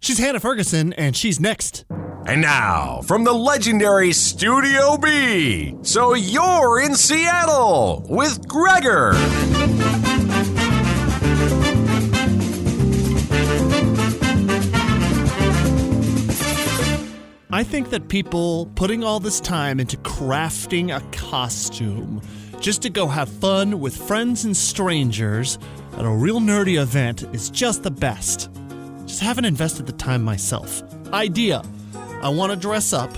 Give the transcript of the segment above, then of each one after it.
She's Hannah Ferguson, and she's next. And now, from the legendary Studio B, so you're in Seattle with Gregor. I think that people putting all this time into crafting a costume just to go have fun with friends and strangers at a real nerdy event is just the best. Just haven't invested the time myself. Idea I want to dress up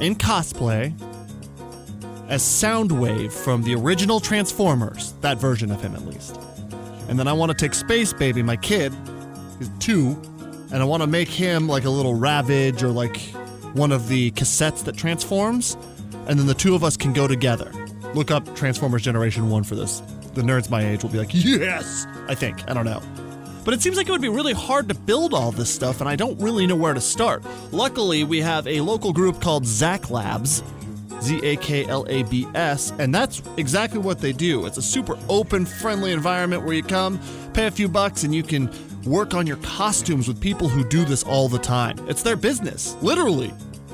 in cosplay as Soundwave from the original Transformers, that version of him at least. And then I want to take Space Baby, my kid, is two, and I want to make him like a little Ravage or like one of the cassettes that transforms, and then the two of us can go together. Look up Transformers Generation 1 for this. The nerds my age will be like, yes! I think. I don't know. But it seems like it would be really hard to build all this stuff, and I don't really know where to start. Luckily, we have a local group called Zak Labs, Z A K L A B S, and that's exactly what they do. It's a super open, friendly environment where you come, pay a few bucks, and you can work on your costumes with people who do this all the time. It's their business, literally.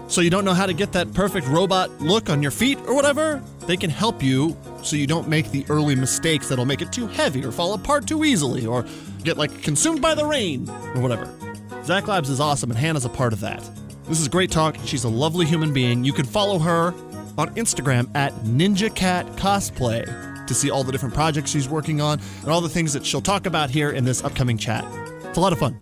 So you don't know how to get that perfect robot look on your feet or whatever? They can help you so you don't make the early mistakes that'll make it too heavy or fall apart too easily or get like consumed by the rain or whatever. Zak Labs is awesome and Hannah's a part of that. This is great talk. She's a lovely human being. You can follow her on Instagram at Ninja Cat Cosplay to see all the different projects she's working on and all the things that she'll talk about here in this upcoming chat. It's a lot of fun.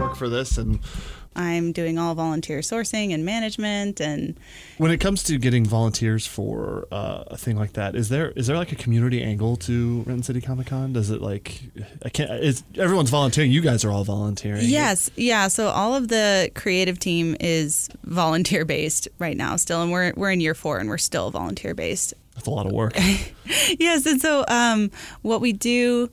Work for this and I'm doing all volunteer sourcing and management and When it comes to getting volunteers for uh, a thing like that, is there is there like a community angle to Renton City Comic Con? Does it like I can't? Is everyone's volunteering? You guys are all volunteering. yes, yeah. So all of the creative team is volunteer based right now still, and we're we're in year four and we're still volunteer based. that's a lot of work. yes, and so um, what we do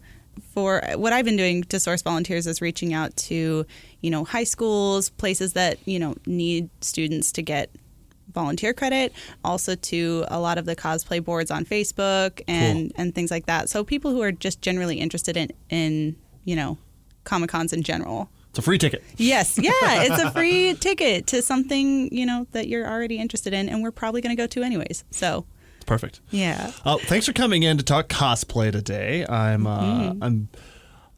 for what I've been doing to source volunteers is reaching out to you know high schools, places that you know need students to get volunteer credit, also to a lot of the cosplay boards on Facebook and and things like that. So people who are just generally interested in in you know comic cons in general. It's a free ticket. Yes, yeah, it's a free ticket to something you know that you're already interested in, and we're probably going to go to anyways. So It's perfect. yeah. Uh, thanks for coming in to talk cosplay today. I'm uh, Mm-hmm. I'm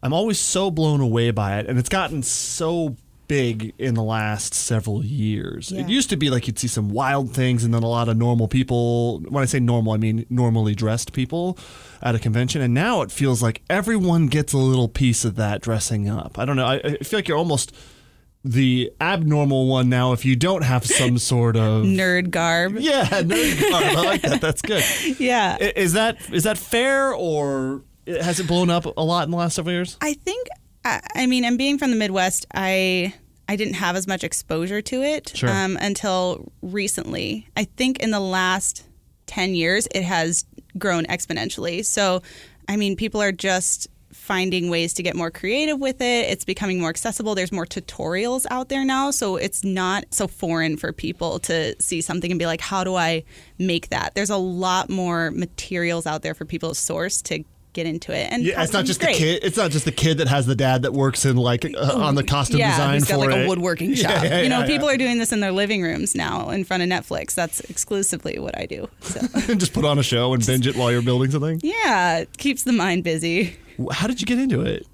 I'm always so blown away by it, and it's gotten so big in the last several years. It used to be like you'd see some wild things, and then a lot of normal people. When I say normal, I mean normally dressed people at a convention, and now it feels like everyone gets a little piece of that dressing up. I don't know. I, I feel like you're almost the abnormal one now if you don't have some sort of Nerd garb. yeah nerd garb. I like that. That's good. Yeah. Is that is that fair or has it blown up a lot in the last several years? I think I, I mean, and being from the Midwest, I I didn't have as much exposure to it Sure. um, until recently. I think in the last ten years, it has grown exponentially. So, I mean, people are just finding ways to get more creative with it. It's becoming more accessible. There's more tutorials out there now, so it's not so foreign for people to see something and be like, "How do I make that?" There's a lot more materials out there for people to source to get into it. And Yeah, it's not just great. the kid. It's not just the kid that has the dad that works in like uh, on the costume yeah, design who's got for like it. a woodworking Yeah, shop. yeah, you know, yeah, people are doing this in their living rooms now in front of Netflix. That's exclusively what I do. So yeah. just put on a show and binge it while you're building something. yeah, it keeps the mind busy. How did you get into it?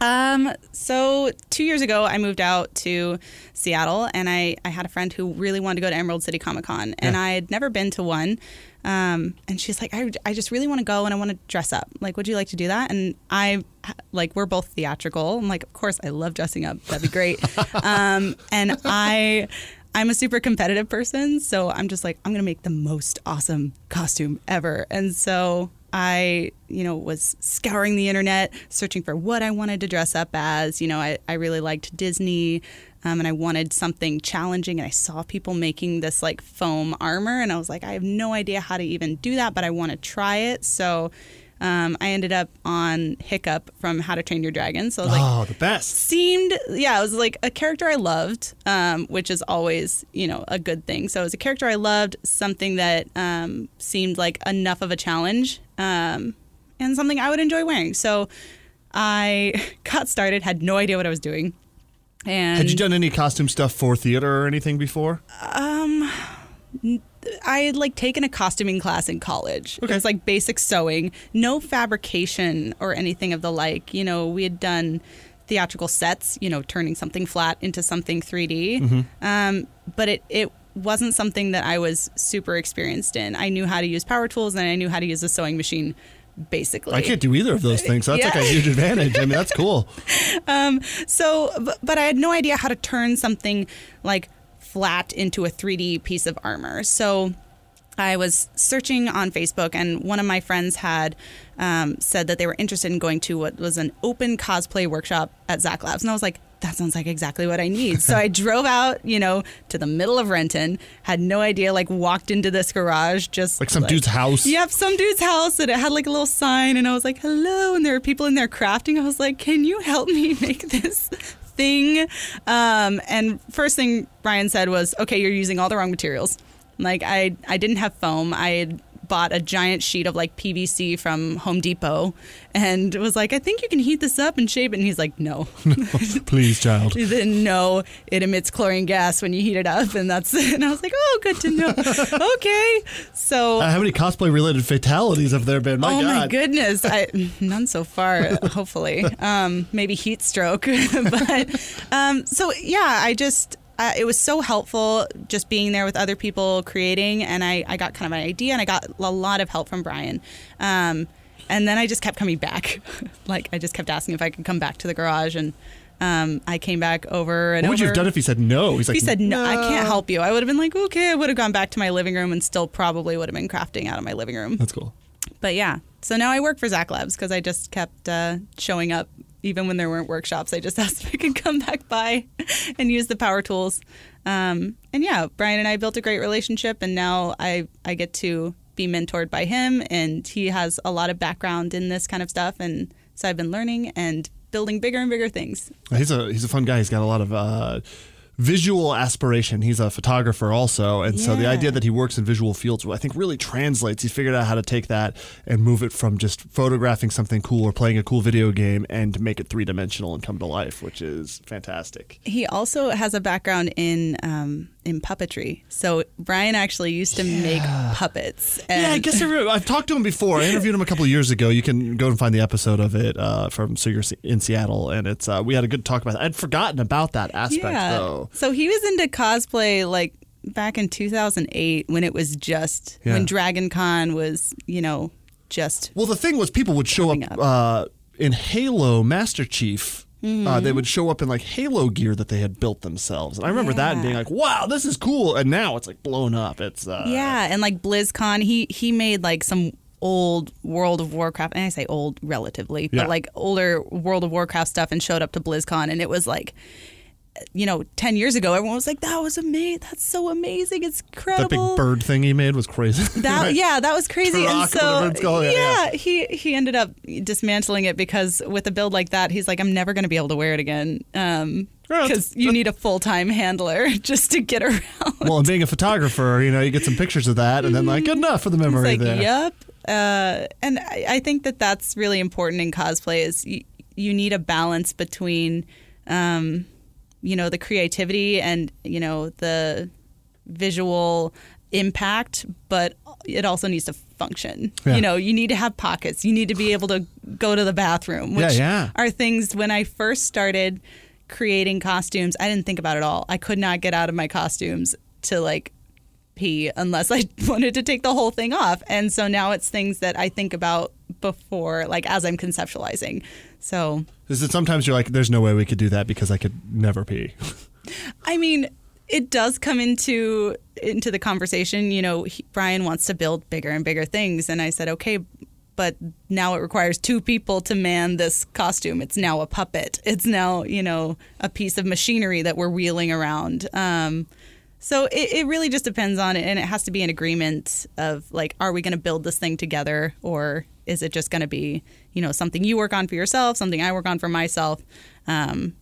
Um, so two years ago, I moved out to Seattle, and I, I had a friend who really wanted to go to Emerald City Comic Con, and Yeah. I had never been to one. Um, and she's like, I, I just really want to go, and I want to dress up. Like, would you like to do that? And I, like, we're both theatrical. I'm like, of course, I love dressing up. That'd be great. um, and I, I'm a super competitive person, so I'm just like I'm gonna make the most awesome costume ever, and so I, you know, was scouring the internet, searching for what I wanted to dress up as. You know, I, I really liked Disney. Um, and I wanted something challenging, and I saw people making this like foam armor, and I was like, I have no idea how to even do that, but I want to try it. So um, I ended up on Hiccup from How to Train Your Dragon. So I was like, oh, the best. seemed yeah it was like a character i loved um, which is always you know a good thing so it was a character i loved something that um, seemed like enough of a challenge um, and something i would enjoy wearing so i got started had no idea what i was doing and Had you done any costume stuff for theater or anything before? Um. I had like taken a costuming class in college. Okay. It was like basic sewing, no fabrication or anything of the like. You know, we had done theatrical sets, you know, turning something flat into something 3D. Mm-hmm. Um, but it, it wasn't something that I was super experienced in. I knew how to use power tools and I knew how to use a sewing machine basically. I can't do either of those things. So that's like a huge advantage. I mean, that's cool. Um, So, but, but I had no idea how to turn something like flat into a 3D piece of armor. So I was searching on Facebook, and one of my friends had um, said that they were interested in going to what was an open cosplay workshop at Zak Labs. And I was like, that sounds like exactly what I need. So I drove out, you know, to the middle of Renton, had no idea, like walked into this garage just Like some dude's house. Yep, some dude's house, and it had like a little sign, and I was like, "Hello!" And there were people in there crafting. I was like, "Can you help me make this thing?" Um, and first thing Brian said was, "Okay, you're using all the wrong materials." Like I, I didn't have foam. I had bought a giant sheet of like PVC from Home Depot, and was like, "I think you can heat this up and shape it." And he's like, "No." Please, child. No, it emits chlorine gas when you heat it up, and that's it. And I was like, oh, good to know. okay, so Uh, how many cosplay related fatalities have there been? My oh God. my goodness, I, none so far. hopefully, um, maybe heat stroke, but um, so yeah, I just. Uh, it was so helpful just being there with other people creating, and I, I got kind of an idea, and I got a lot of help from Brian. Um, and then I just kept coming back. like, I just kept asking if I could come back to the garage, and um, I came back over and What would you have done if he said no? He's like, he said no, I can't help you. I would have been like, okay, I would have gone back to my living room and still probably would have been crafting out of my living room. That's cool. But yeah, so now I work for Zak Labs because I just kept uh, showing up even when there weren't workshops. I just asked if I could come back by and use the power tools. Um, and yeah, Brian and I built a great relationship, and now I I get to be mentored by him, and he has a lot of background in this kind of stuff, and so I've been learning and building bigger and bigger things. He's a he's a fun guy. He's got a lot of uh, visual aspiration. He's a photographer also, and so the idea that he works in visual fields, I think, really translates. He figured out how to take that and move it from just photographing something cool or playing a cool video game and make it three dimensional and come to life, which is fantastic. He also has a background in um, in puppetry. So Brian actually used to make puppets. And yeah, I guess I remember, I've talked to him before. I interviewed him a couple years ago. You can go and find the episode of it uh, from So You're in Seattle, and it's uh, we had a good talk about that. I'd forgotten about that aspect though. So he was into cosplay like back in 2008 when it was just Yeah. when Dragon Con was, you know, just Well, the thing was, people would show up, Coming Uh, in Halo Master Chief. Uh, they would show up in like Halo gear that they had built themselves, and I remember that and being like, "Wow, this is cool!" And now it's like blown up. It's uh, yeah, and like BlizzCon, he he made like some old World of Warcraft, and I say old relatively, Yeah. but like older World of Warcraft stuff, and showed up to BlizzCon, and it was like. You know, ten years ago, everyone was like, "That was amazing! That's so amazing! It's that incredible!" big bird thing he made was crazy. That Right? yeah, that was crazy. Turok, and so called, yeah, yeah, he he ended up dismantling it because with a build like that, he's like, I'm never going to be able to wear it again. Um, because you need a full time handler just to get around. Well, and being a photographer, you know, you get some pictures of that, and then like, good enough for the memory It's like, there. yep. Uh, and I, I think that that's really important in cosplay is you, you need a balance between, um, you know, the creativity and you know the visual impact, but it also needs to function. Yeah. You know, you need to have pockets. You need to be able to go to the bathroom, which Yeah, yeah. are things when I first started creating costumes, I didn't think about it all. I could not get out of my costumes to like pee unless I wanted to take the whole thing off. And so now it's things that I think about before, like as I'm conceptualizing. So, Is it sometimes you're like, there's no way we could do that because I could never pee. I mean, it does come into into the conversation. You know, he, Brian wants to build bigger and bigger things, and I said, okay, but now it requires two people to man this costume. It's now a puppet. It's now you know a piece of machinery that we're wheeling around. Um, so it, it really just depends on it, and it has to be an agreement of like, are we going to build this thing together, or is it just going to be you know something you work on for yourself, something I work on for myself? Um,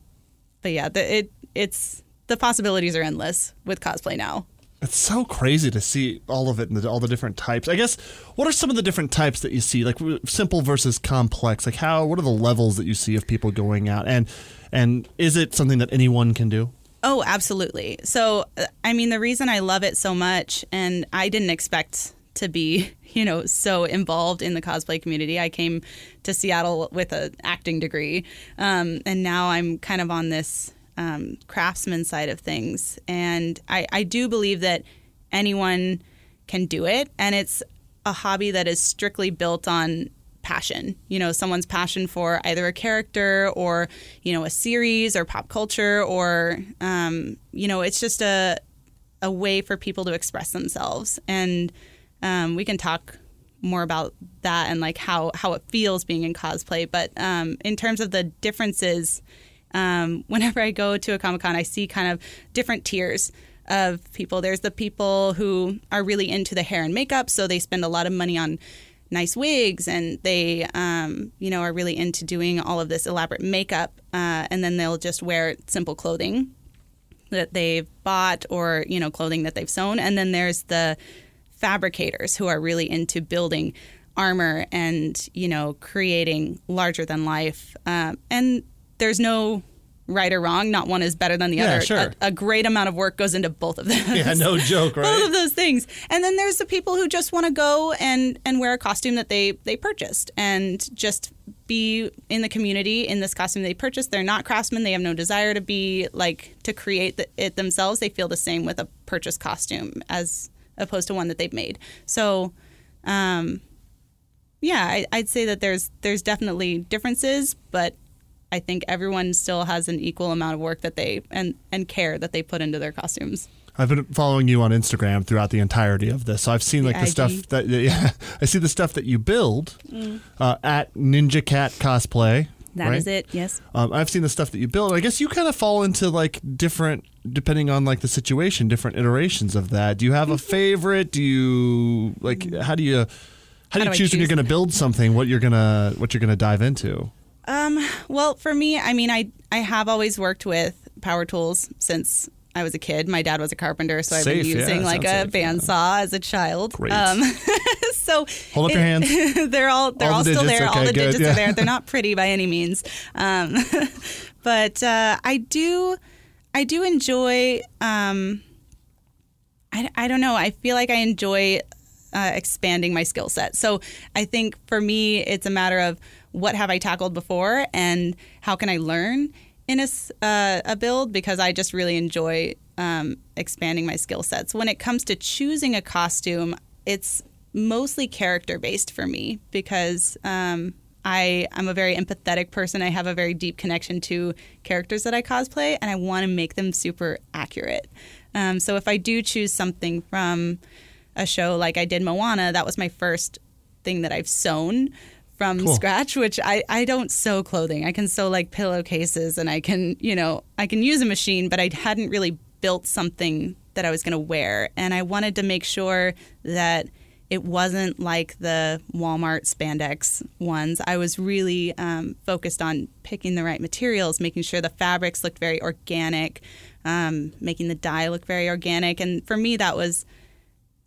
but yeah, the, it it's the possibilities are endless with cosplay now. It's so crazy to see all of it and the, all the different types. I guess what are some of the different types that you see, like simple versus complex? Like how? What are the levels that you see of people going out, and and is it something that anyone can do? Oh, absolutely. So, I mean, the reason I love it so much, and I didn't expect to be, you know, so involved in the cosplay community. I came to Seattle with an acting degree, um, and now I'm kind of on this um, craftsman side of things. And I, I do believe that anyone can do it, and it's a hobby that is strictly built on passion. You know, someone's passion for either a character or you know a series or pop culture, or um, you know, it's just a a way for people to express themselves. And um, we can talk more about that and like how how it feels being in cosplay. But um, in terms of the differences um, whenever I go to a Comic Con, I see kind of different tiers of people. There's the people who are really into the hair and makeup, so they spend a lot of money on nice wigs and they um, you know are really into doing all of this elaborate makeup uh, and then they'll just wear simple clothing that they've bought or you know clothing that they've sewn and then there's the fabricators who are really into building armor and you know creating larger than life um, and there's no right or wrong. Not one is better than the Yeah, other. sure. A, a great amount of work goes into both of them. Yeah, no joke, both of those things. And then there's the people who just want to go and and wear a costume that they they purchased and just be in the community in this costume they purchased. They're not craftsmen. They have no desire to be like to create the, it themselves. They feel the same with a purchased costume as opposed to one that they've made. So. Um, yeah, I, I'd say that there's there's definitely differences, but I think everyone still has an equal amount of work that they and and care that they put into their costumes. I've been following you on Instagram throughout the entirety of this. So I've seen like the IG. stuff that yeah, I see the stuff that you build uh, at Ninja Cat Cosplay. Mm. That right? is it. Yes. Um, I've seen the stuff that you build. I guess you kind of fall into like different, depending on like the situation, different iterations of that. Do you have a favorite? Do you like? How do you? How do How you do I choose when you're going to build something? What you're gonna what you're gonna dive into? Um, well, for me, I mean, I I have always worked with power tools since I was a kid. My dad was a carpenter, so I've Safe, been yeah, using like a sounds safe, yeah. bandsaw as a child. Great. Um, so Hold up your hands. they're all they're All all, the still digits, there. all the good, digits yeah. are there. They're not pretty by any means. Um, but uh, I do I do enjoy. Um, I, I don't know. I feel like I enjoy uh, expanding my skill set. So I think for me, it's a matter of what have I tackled before and how can I learn in a, uh, a build because I just really enjoy um, expanding my skill sets. When it comes to choosing a costume, it's mostly character based for me because um, I, I'm a very empathetic person. I have a very deep connection to characters that I cosplay, and I want to make them super accurate. Um, so if I do choose something from a show like I did Moana, that was my first thing that I've sewn from Cool. scratch, which I, I don't sew clothing. I can sew like pillowcases and I can, you know, I can use a machine, but I hadn't really built something that I was going to wear. And I wanted to make sure that it wasn't like the Walmart spandex ones. I was really um, focused on picking the right materials, making sure the fabrics looked very organic, um, making the dye look very organic. And for me, that was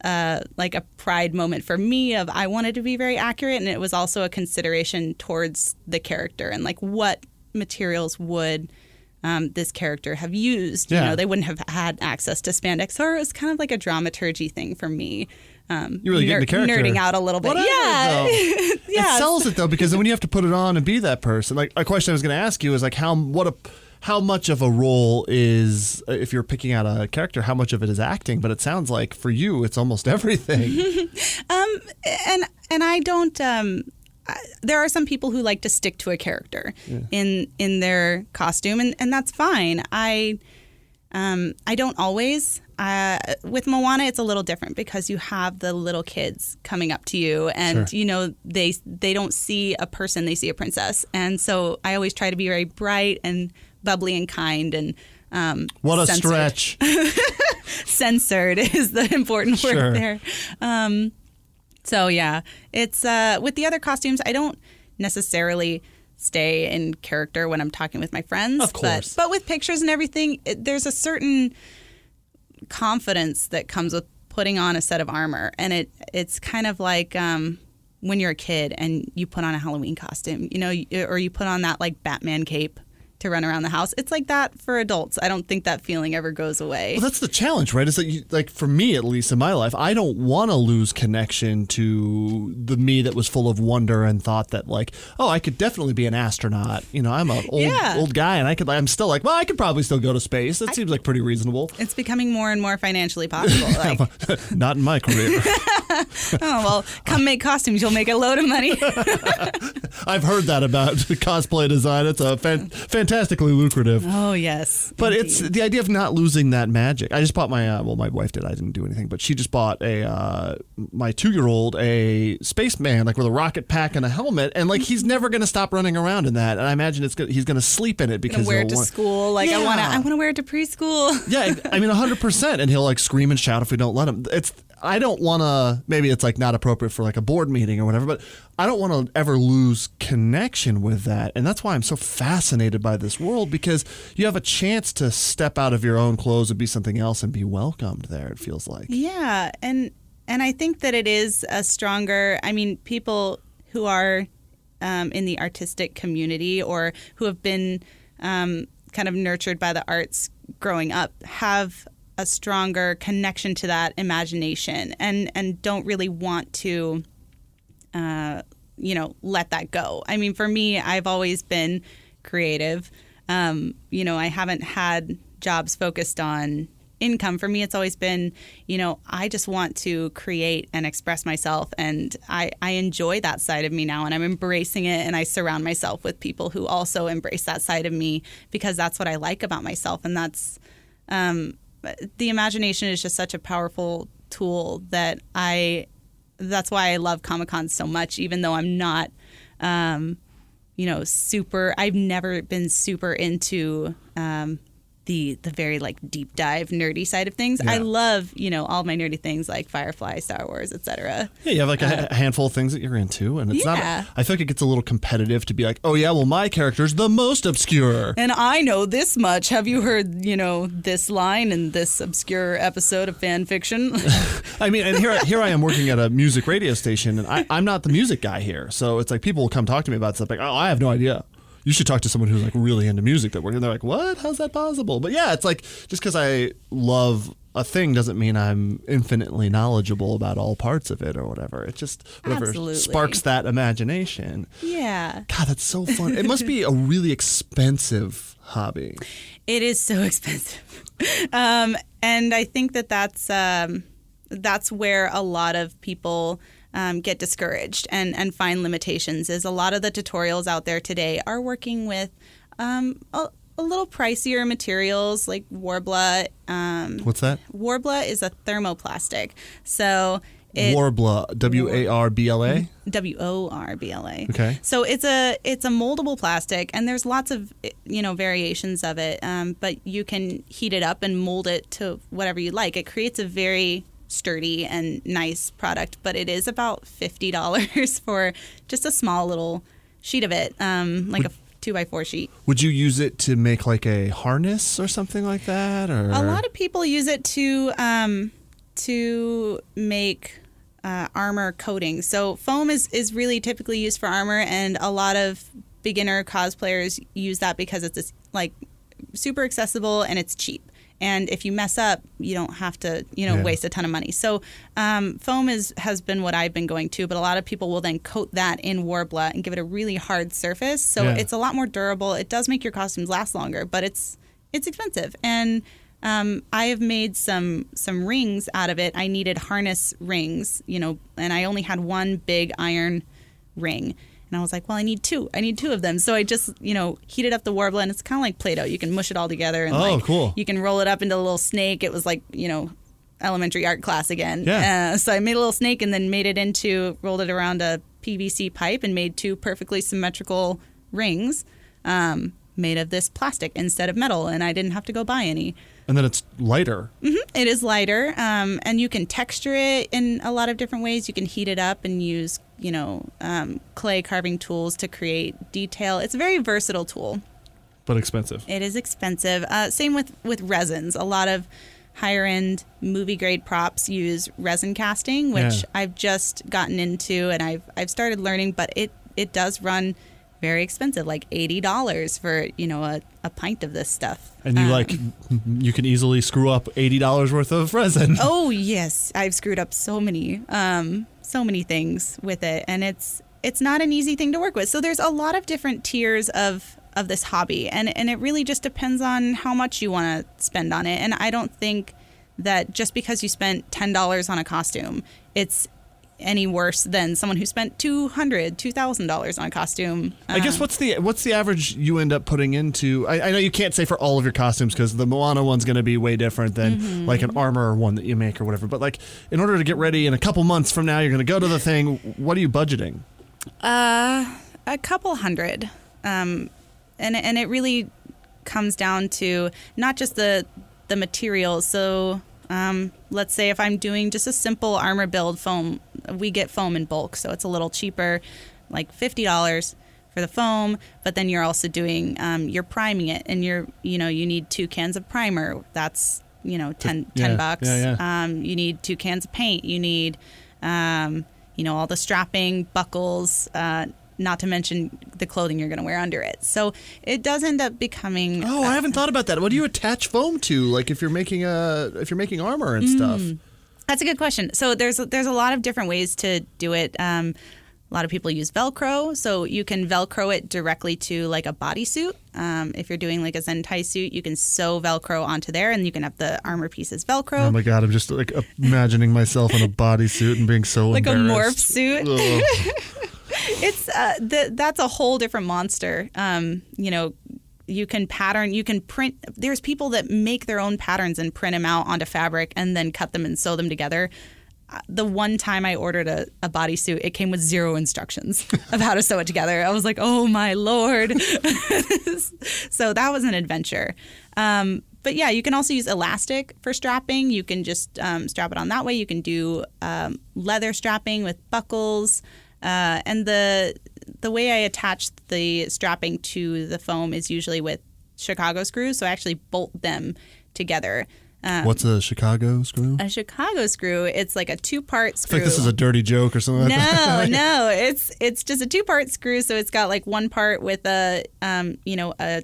uh, like a pride moment for me of I wanted to be very accurate, and it was also a consideration towards the character and like what materials would um, this character have used. Yeah. You know, they wouldn't have had access to spandex, or it was kind of like a dramaturgy thing for me. Um, You really get in the character. nerding out a little bit. Whatever, yeah, yeah. It sells it though because then when you have to put it on and be that person, like a question I was going to ask you is like how what a how much of a role is uh, if you're picking out a character, how much of it is acting? But it sounds like for you, it's almost everything. and and I don't. Um, there are some people who like to stick to a character in in their costume, and and that's fine. I Um, I don't always. Uh, with Moana, it's a little different because you have the little kids coming up to you, and Sure. you know they they don't see a person, they see a princess, and so I always try to be very bright and bubbly and kind and. Um, What a censored. stretch. Censored is the important word Sure. there. Um, so yeah, it's uh, with the other costumes. I don't necessarily stay in character when I'm talking with my friends, Of course. but but with pictures and everything, it, there's a certain confidence that comes with putting on a set of armor, and it it's kind of like. Um, when you're a kid and you put on a Halloween costume, you know, or you put on that like Batman cape to run around the house. It's like that for adults. I don't think that feeling ever goes away. Well, that's the challenge, right? Is that you, like for me, at least in my life, I don't want to lose connection to the me that was full of wonder and thought that like, oh, I could definitely be an astronaut. You know, I'm an old Yeah. old guy, and I could. I'm still like, well, I could probably still go to space. That seems like pretty reasonable. It's becoming more and more financially possible. Like, Not in my career. oh well, come make costumes, you'll make a load of money. I've heard that about cosplay design. It's a fan- fantastically lucrative. oh yes, But it's the idea of not losing that magic. I just bought my uh, well, my wife did. I didn't do anything, but she just bought a uh, my two year old a spaceman like with a rocket pack and a helmet, and like he's never going to stop running around in that. And I imagine it's gonna, he's going to sleep in it because wear it to want- school. Like I want to, I want to wear it to preschool. Yeah, I mean, hundred percent, and he'll like scream and shout if we don't let him. It's I don't want to. Maybe it's like not appropriate for like a board meeting or whatever, but I don't want to ever lose connection with that, and that's why I'm so fascinated by this world because you have a chance to step out of your own clothes and be something else and be welcomed there. It feels like. Yeah, and and I think that it is a stronger. I mean, people who are um, in the artistic community or who have been um, kind of nurtured by the arts growing up have a stronger connection to that imagination and and don't really want to uh, you know, let that go. I mean, for me, I've always been creative. Um, you know, I haven't had jobs focused on income. For me, it's always been, you know, I just want to create and express myself. And I, I enjoy that side of me now and I'm embracing it. And I surround myself with people who also embrace that side of me because that's what I like about myself. And that's, um, the imagination is just such a powerful tool that I that's why I love Comic Con so much, even though I'm not, um, you know, super. I've never been super into um, the the very like deep dive nerdy side of things. I love you know all my nerdy things like Firefly, Star Wars, etc. Yeah, you have like a, a handful of things that you're into, and it's Uh, Yeah. not. I feel like it gets a little competitive to be like, oh yeah, well my character's the most obscure. And I know this much. Have you heard you know this line in this obscure episode of fan fiction? I mean, and here, here I am working at a music radio station, and I, I'm not the music guy here. So it's like people will come talk to me about stuff like, oh, I have no idea. You should talk to someone who's like really into music that works. And they're like, what? How's that possible? But yeah, it's like just because I love a thing doesn't mean I'm infinitely knowledgeable about all parts of it or whatever. It just whatever Absolutely. sparks that imagination. yeah. God, that's so fun. It must be a really expensive hobby. It is so expensive, um, and I think that that's um, that's where a lot of people um, get discouraged and and find limitations. Is a lot of the tutorials out there today are working with um, a, a little pricier materials like Worbla. Um, What's that? Worbla is a thermoplastic, so it, Worbla, W A R B L A. W O R B L A. Okay. So it's a it's a moldable plastic, and there's lots of you know variations of it. Um, but you can heat it up and mold it to whatever you like. It creates a very sturdy and nice product, but it is about fifty dollars for just a small little sheet of it, um, like a two by four sheet. Would you use it to make like a harness or something like that? Or A lot of people use it to um, to make uh, armor coating. So foam is is really typically used for armor, and a lot of beginner cosplayers use that because it's like super accessible and it's cheap. And if you mess up, you don't have to, you know, Yeah. waste a ton of money. So um, foam is has been what I've been going to, but a lot of people will then coat that in Worbla and give it a really hard surface. So Yeah. it's a lot more durable. It does make your costumes last longer, but it's it's expensive. And um, I have made some some rings out of it. I needed harness rings, you know, and I only had one big iron ring. And I was like, well, I need two. I need two of them. So I just, you know, heated up the Worbla, and it's kind of like Play-Doh. You can mush it all together, and Oh, like, cool. You can roll it up into a little snake. It was like, you know, elementary art class again. Yeah. Uh, so I made a little snake, and then made it into, rolled it around a PVC pipe, and made two perfectly symmetrical rings. Um, made of this plastic instead of metal and I didn't have to go buy any. And then it's lighter. It is lighter, um, and you can texture it in a lot of different ways. You can heat it up and use, you know, um, clay carving tools to create detail. It's a very versatile tool. But expensive. It is expensive. Uh, same with with resins. A lot of higher end movie grade props use resin casting, which Yeah. I've just gotten into and I've I've started learning, but it it does run very expensive, like eighty dollars for you know a, a pint of this stuff. And you Um, like, you can easily screw up eighty dollars worth of resin. Oh yes, I've screwed up so many, um, so many things with it, and it's it's not an easy thing to work with. So there's a lot of different tiers of of this hobby, and and it really just depends on how much you want to spend on it. And I don't think that just because you spent ten dollars on a costume, it's any worse than someone who spent two hundred, two thousand dollars on a costume. I guess what's the what's the average you end up putting into? I, I know you can't say for all of your costumes because the Moana one's going to be way different than Mm-hmm. like an armor one that you make or whatever. But like in order to get ready in a couple months from now, you're going to go to the thing. What are you budgeting? Uh, a couple hundred, um, and and it really comes down to not just the the materials. So, um, let's say if I'm doing just a simple armor build foam, we get foam in bulk, so it's a little cheaper, like fifty dollars for the foam. But then you're also doing um, you're priming it, and you're you know you need two cans of primer. That's you know 10, Yeah, 10 bucks. yeah, Um, you need two cans of paint. You need, um, you know, all the strapping, buckles, uh, not to mention the clothing you're going to wear under it. So it does end up becoming. Oh, I haven't thought about that. What do you attach foam to? Like if you're making a if you're making armor and stuff. That's a good question. So there's there's a lot of different ways to do it. Um, a lot of people use Velcro, so you can Velcro it directly to like a bodysuit. Um, if you're doing like a Zentai suit, you can sew Velcro onto there, and you can have the armor pieces Velcro. Oh my god, I'm just like imagining myself in a bodysuit and being so like a morph suit. It's uh, th- that's a whole different monster. Um, you know, you can pattern, you can print. There's people that make their own patterns and print them out onto fabric and then cut them and sew them together. Uh, The one time I ordered a, a bodysuit, it came with zero instructions of how to sew it together. I was like, oh my lord. so that was an adventure. Um, but yeah, you can also use elastic for strapping. You can just um, strap it on that way. You can do um, leather strapping with buckles. Uh, and the the way I attach the strapping to the foam is usually with Chicago screws. So I actually bolt them together. Um, What's a Chicago screw? a Chicago screw, it's like a two part I screw. think this is a dirty joke or something like no, that. no, it's it's just a two part screw. So it's got like one part with a um, you know, a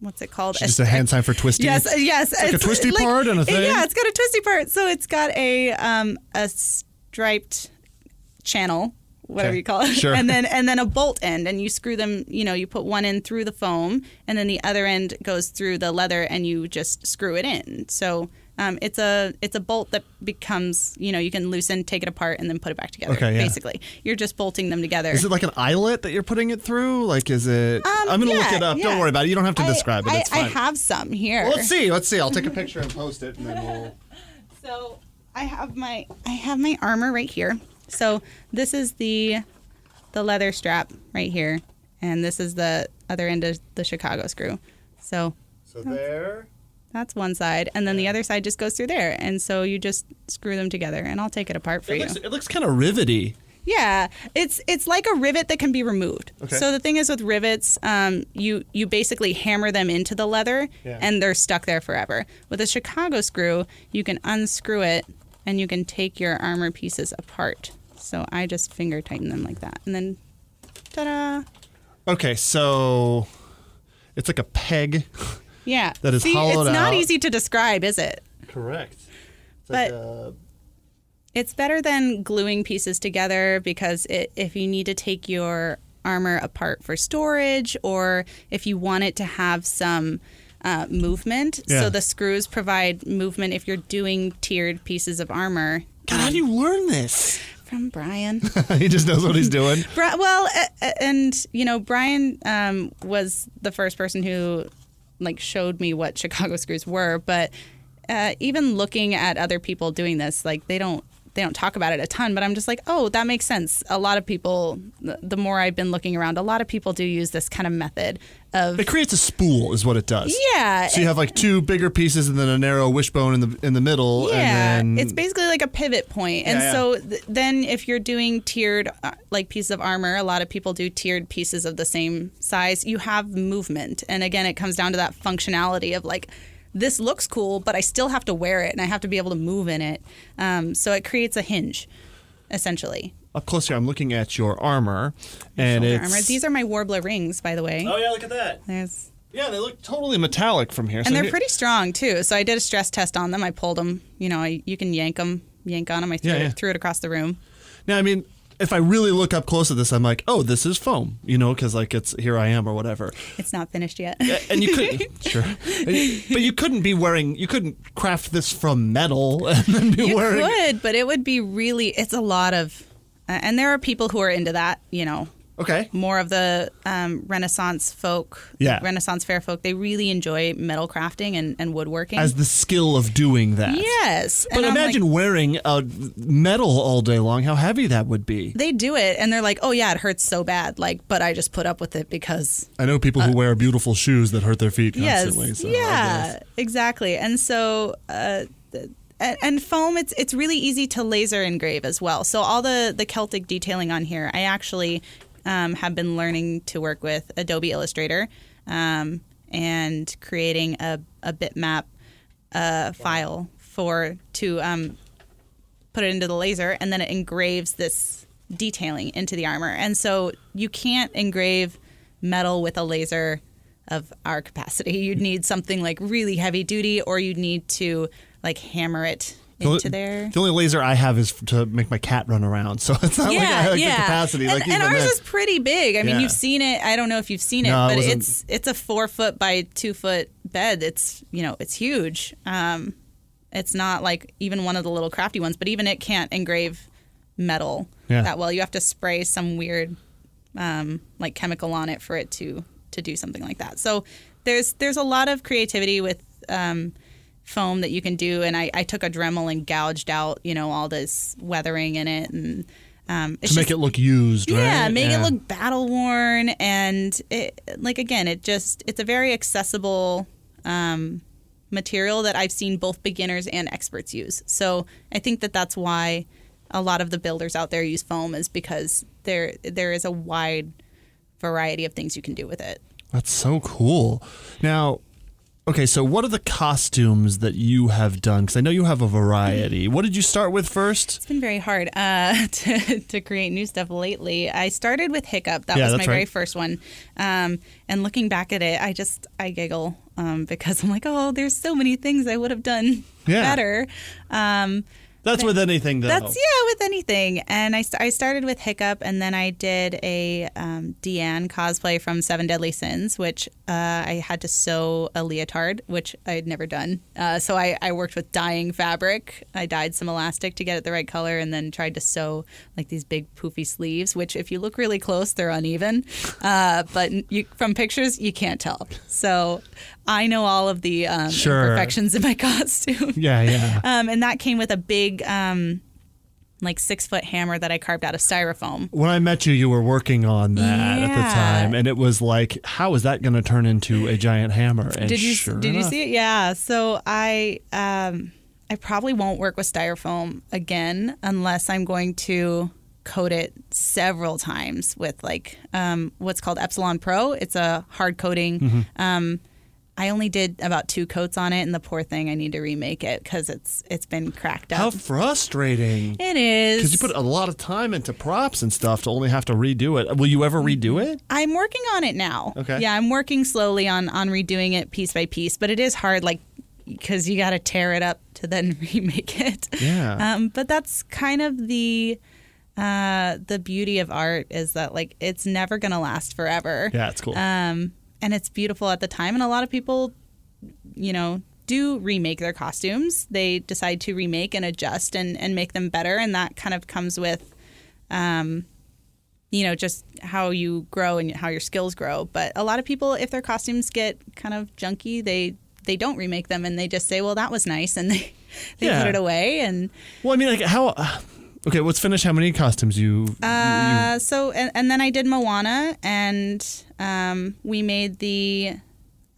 what's it called? Just a hand sign for twisty. Yes, uh, yes. like a twisty part and a thing? Yeah, it's got a twisty part. So it's got a um a striped channel, whatever Okay. you call it, Sure. and then and then a bolt end, and you screw them. You know, you put one end through the foam, and then the other end goes through the leather, and you just screw it in. So. Um, it's a it's a bolt that becomes you know you can loosen take it apart and then put it back together Okay, yeah. basically you're just bolting them together Is it like an eyelet that you're putting it through? Like, is it? I'm gonna look Um, it up. yeah. Don't worry about it. You don't have to I- describe it. I, I have some here Well, let's see. Let's see. I'll take a picture and post it, and then we'll. So I have my I have my armor right here. So this is the the leather strap right here, and this is the other end of the Chicago screw. So So there. that's one side, and then the other side just goes through there, and so you just screw them together, and I'll take it apart for It you. looks, it looks kind of rivety. Yeah, it's it's like a rivet that can be removed. Okay. So the thing is with rivets, um, you you basically hammer them into the leather, Yeah. and they're stuck there forever. With a Chicago screw, you can unscrew it, and you can take your armor pieces apart. So I just finger tighten them like that, and then, ta-da! Okay, so it's like a peg. Yeah, That is See, hollowed it's not out. easy to describe, is it? Correct. It's But- a, It's better than gluing pieces together because it, if you need to take your armor apart for storage or if you want it to have some uh, movement, Yeah. so the screws provide movement if you're doing tiered pieces of armor. God, how do you learn this? From Brian. he just knows what he's doing. Bri- well, a- and you know, Brian um, was the first person who like showed me what Chicago screws were. But uh, even looking at other people doing this, like they don't they don't talk about it a ton. But I'm just like, oh, that makes sense. A lot of people, the, more I've been looking around, a lot of people do use this kind of method of It creates a spool, is what it does. yeah. So you have like two bigger pieces and then a narrow wishbone in the in the middle. Yeah, and then it's basically like a pivot point. And Yeah, yeah. so th- then if you're doing tiered uh, like pieces of armor, a lot of people do tiered pieces of the same size. You have movement. And again, it comes down to that functionality of like this looks cool, but I still have to wear it and I have to be able to move in it. Um, so it creates a hinge essentially. up close here. I'm looking at your armor, and Shoulder it's armor. These are my Worbla rings, by the way. oh yeah, look at that. There's Yeah, they look totally metallic from here. and they're pretty strong too. So I did a stress test on them. I pulled them. You know, I, you can yank them, yank on them. I threw, Yeah, yeah. It, threw it across the room. Now, I mean, if I really look up close at this, I'm like, oh, this is foam, you know, because like it's here I am or whatever. It's not finished yet. And you couldn't, sure, but you couldn't be wearing, you couldn't craft this from metal and then be You wearing. could, but it would be really. It's a lot of, uh, and there are people who are into that. You know, Okay. more of the um, Renaissance folk, Yeah. Renaissance fair folk. They really enjoy metal crafting and, and woodworking. As the skill of doing that. yes, But And I'm like, imagine wearing a metal all day long. How heavy that would be. they do it, and they're like, "Oh yeah, it hurts so bad." Like, but I just put up with it because I know people who wear beautiful shoes that hurt their feet constantly. Uh, yes, so yeah, exactly. And so, uh, th- and foam, it's it's really easy to laser engrave as well. So all the the Celtic detailing on here, I actually um, have been learning to work with Adobe Illustrator um, and creating a a bitmap uh, file for to um, put it into the laser, and then it engraves this detailing into the armor. And so you can't engrave metal with a laser of our capacity. You'd need something like really heavy duty, or you'd need to like hammer it into there. The only laser I have is to make my cat run around, so it's not like I have the capacity. And, like and ours then. is pretty big. I mean, Yeah. you've seen it. I don't know if you've seen it, No, but wasn't- it's it's a four foot by two foot bed. It's you know it's huge. Um, it's not like even one of the little crafty ones, but even it can't engrave metal Yeah. that well. You have to spray some weird um, like chemical on it for it to to do something like that. So there's there's a lot of creativity with um, foam that you can do, and I, I took a Dremel and gouged out you know all this weathering in it and. Um, it's to make just- it look used, right? yeah, make it look battle worn, and it, like again, it just it's a very accessible um, material that I've seen both beginners and experts use. So I think that that's why a lot of the builders out there use foam is because there there is a wide variety of things you can do with it. That's so cool. Now, okay, so what are the costumes that you have done? Because I know you have a variety. What did you start with first? It's been very hard uh, to, to create new stuff lately. I started with Hiccup. That Yeah, was my that's very first one. Um, and looking back at it, I just I giggle um, because I'm like, oh, there's so many things I would have done Yeah. better. Um, That's with anything, though. that's yeah, with anything. And I, I started with Hiccup, and then I did a um, Diane cosplay from Seven Deadly Sins, which uh, I had to sew a leotard, which I had never done. Uh, so I, I worked with dyeing fabric. I dyed some elastic to get it the right color, and then tried to sew like these big poofy sleeves. Which, if you look really close, they're uneven. Uh, but you, from pictures, you can't tell. So I know all of the um, Sure. imperfections in my costume. Yeah, yeah. Um, and that came with a big, um, like six foot hammer that I carved out of styrofoam. when I met you, you were working on that at the time, and it was like, how is that going to turn into a giant hammer? And Did you sure did you see it? Yeah. So I um, I probably won't work with styrofoam again unless I'm going to coat it several times with like um, what's called Epsilon Pro. It's a hard coating. Mm-hmm. Um, I only did about two coats on it, and the poor thing, I need to remake it because it's it's been cracked up. How frustrating. it is Because you put a lot of time into props and stuff to only have to redo it. Will you ever redo it? I'm working on it now. Okay. Yeah, I'm working slowly on on redoing it piece by piece, but it is hard, like because you got to tear it up to then remake it. Yeah. Um, but that's kind of the uh, the beauty of art is that like it's never gonna last forever. Yeah, it's cool. Um, and it's beautiful at the time, and a lot of people, you know. Do remake their costumes. They decide to remake and adjust and, and make them better. And that kind of comes with um, you know, just how you grow and how your skills grow. But a lot of people, if their costumes get kind of junky, they they don't remake them and they just say, "Well, that was nice," and they they Yeah. put it away. And Well, I mean, like how? uh, Okay, let's finish. How many costumes you? you- uh, so and, and then I did Moana, and um, we made the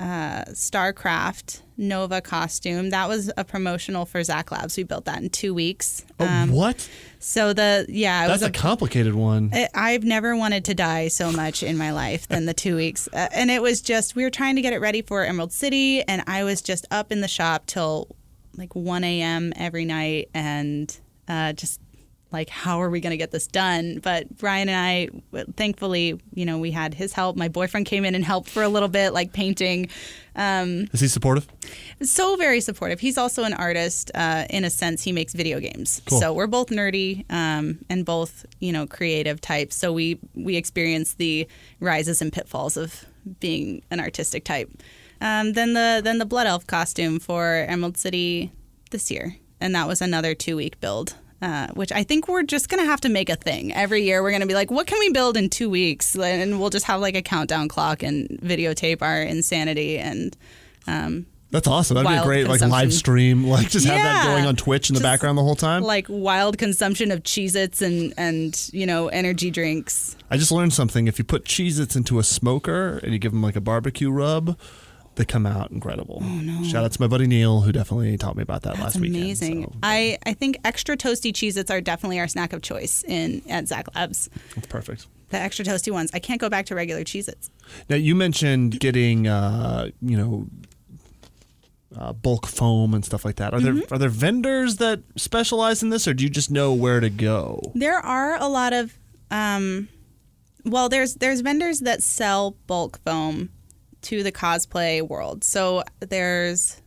uh, Starcraft Nova costume. That was a promotional for Zak Labs. We built that in two weeks. oh, what? So the yeah, it That's was a complicated one. I- I've never wanted to die so much in my life than the two weeks. Uh, and it was just, we were trying to get it ready for Emerald City, and I was just up in the shop till like 1 a.m. every night and uh, just like, how are we going to get this done? But Brian and i thankfully, you know, we had his help. My boyfriend came in and helped for a little bit, like painting. Um, Is he supportive? so very supportive. He's also an artist. Uh, in a sense, he makes video games. Cool. So we're both nerdy um, and both, you know, creative types. So we we experience the rises and pitfalls of being an artistic type. Um, then the then the blood elf costume for Emerald City this year, and that was another two week build. Uh, which I think we're just gonna have to make a thing every year. We're gonna be like, what can we build in two weeks? And we'll just have like a countdown clock and videotape our insanity and um, That's awesome. That'd be a great like live stream. Like just have that going on Twitch in the background the whole time. like wild consumption of Cheez-Its and and you know energy drinks. I just learned something. If you put Cheez-Its into a smoker and you give them like a barbecue rub, they come out incredible. Oh no! Shout out to my buddy Neil who definitely taught me about that That's last weekend. amazing. so I I think extra toasty Cheez-Its are definitely our snack of choice in at Zak Labs. that's perfect. The extra toasty ones. I can't go back to regular Cheez-Its. Now you mentioned getting uh, you know uh, bulk foam and stuff like that. Are Mm-hmm. there are there vendors that specialize in this, or do you just know where to go? There are a lot of um, well, there's there's vendors that sell bulk foam to the cosplay world. So there's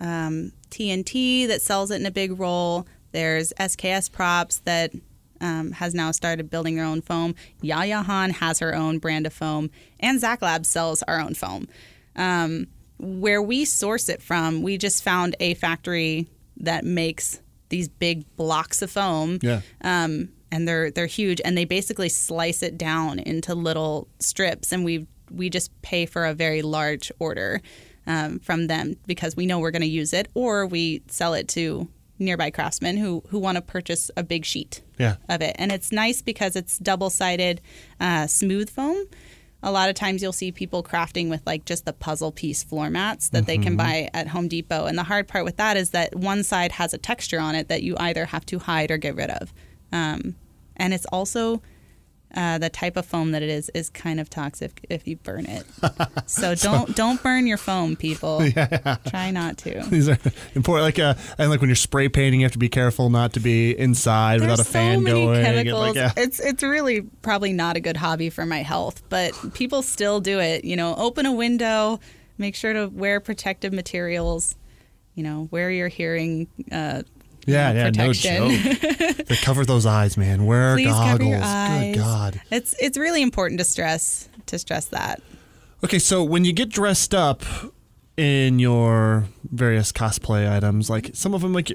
um, TNT that sells it in a big roll. There's SKS Props that um, has now started building their own foam. Yaya Han has her own brand of foam, and Zak Lab sells our own foam. Um, where we source it from, we just found a factory that makes these big blocks of foam Yeah. um, and they're they're huge, and they basically slice it down into little strips, and we we just pay for a very large order um, from them because we know we're going to use it, or we sell it to nearby craftsmen who who want to purchase a big sheet Yeah. of it, and it's nice because it's double sided, uh, smooth foam. A lot of times you'll see people crafting with like just the puzzle piece floor mats that they can buy at Home Depot. And the hard part with that is that one side has a texture on it that you either have to hide or get rid of. Um, and it's also uh, the type of foam that it is is kind of toxic if you burn it. so don't don't burn your foam, people. Yeah. Try not to. These are important. Like uh, and like when you're spray painting, you have to be careful not to be inside without a There's fan so many going. and, chemicals. Like, yeah. It's it's really probably not a good hobby for my health, but people still do it. You know, open a window, make sure to wear protective materials. You know, wear your hearing. Uh, Yeah, yeah, no joke. they cover those eyes, man. Wear please goggles. cover your eyes. Good God. It's it's really important to stress to stress that. Okay, so when you get dressed up in your various cosplay items, like some of them, like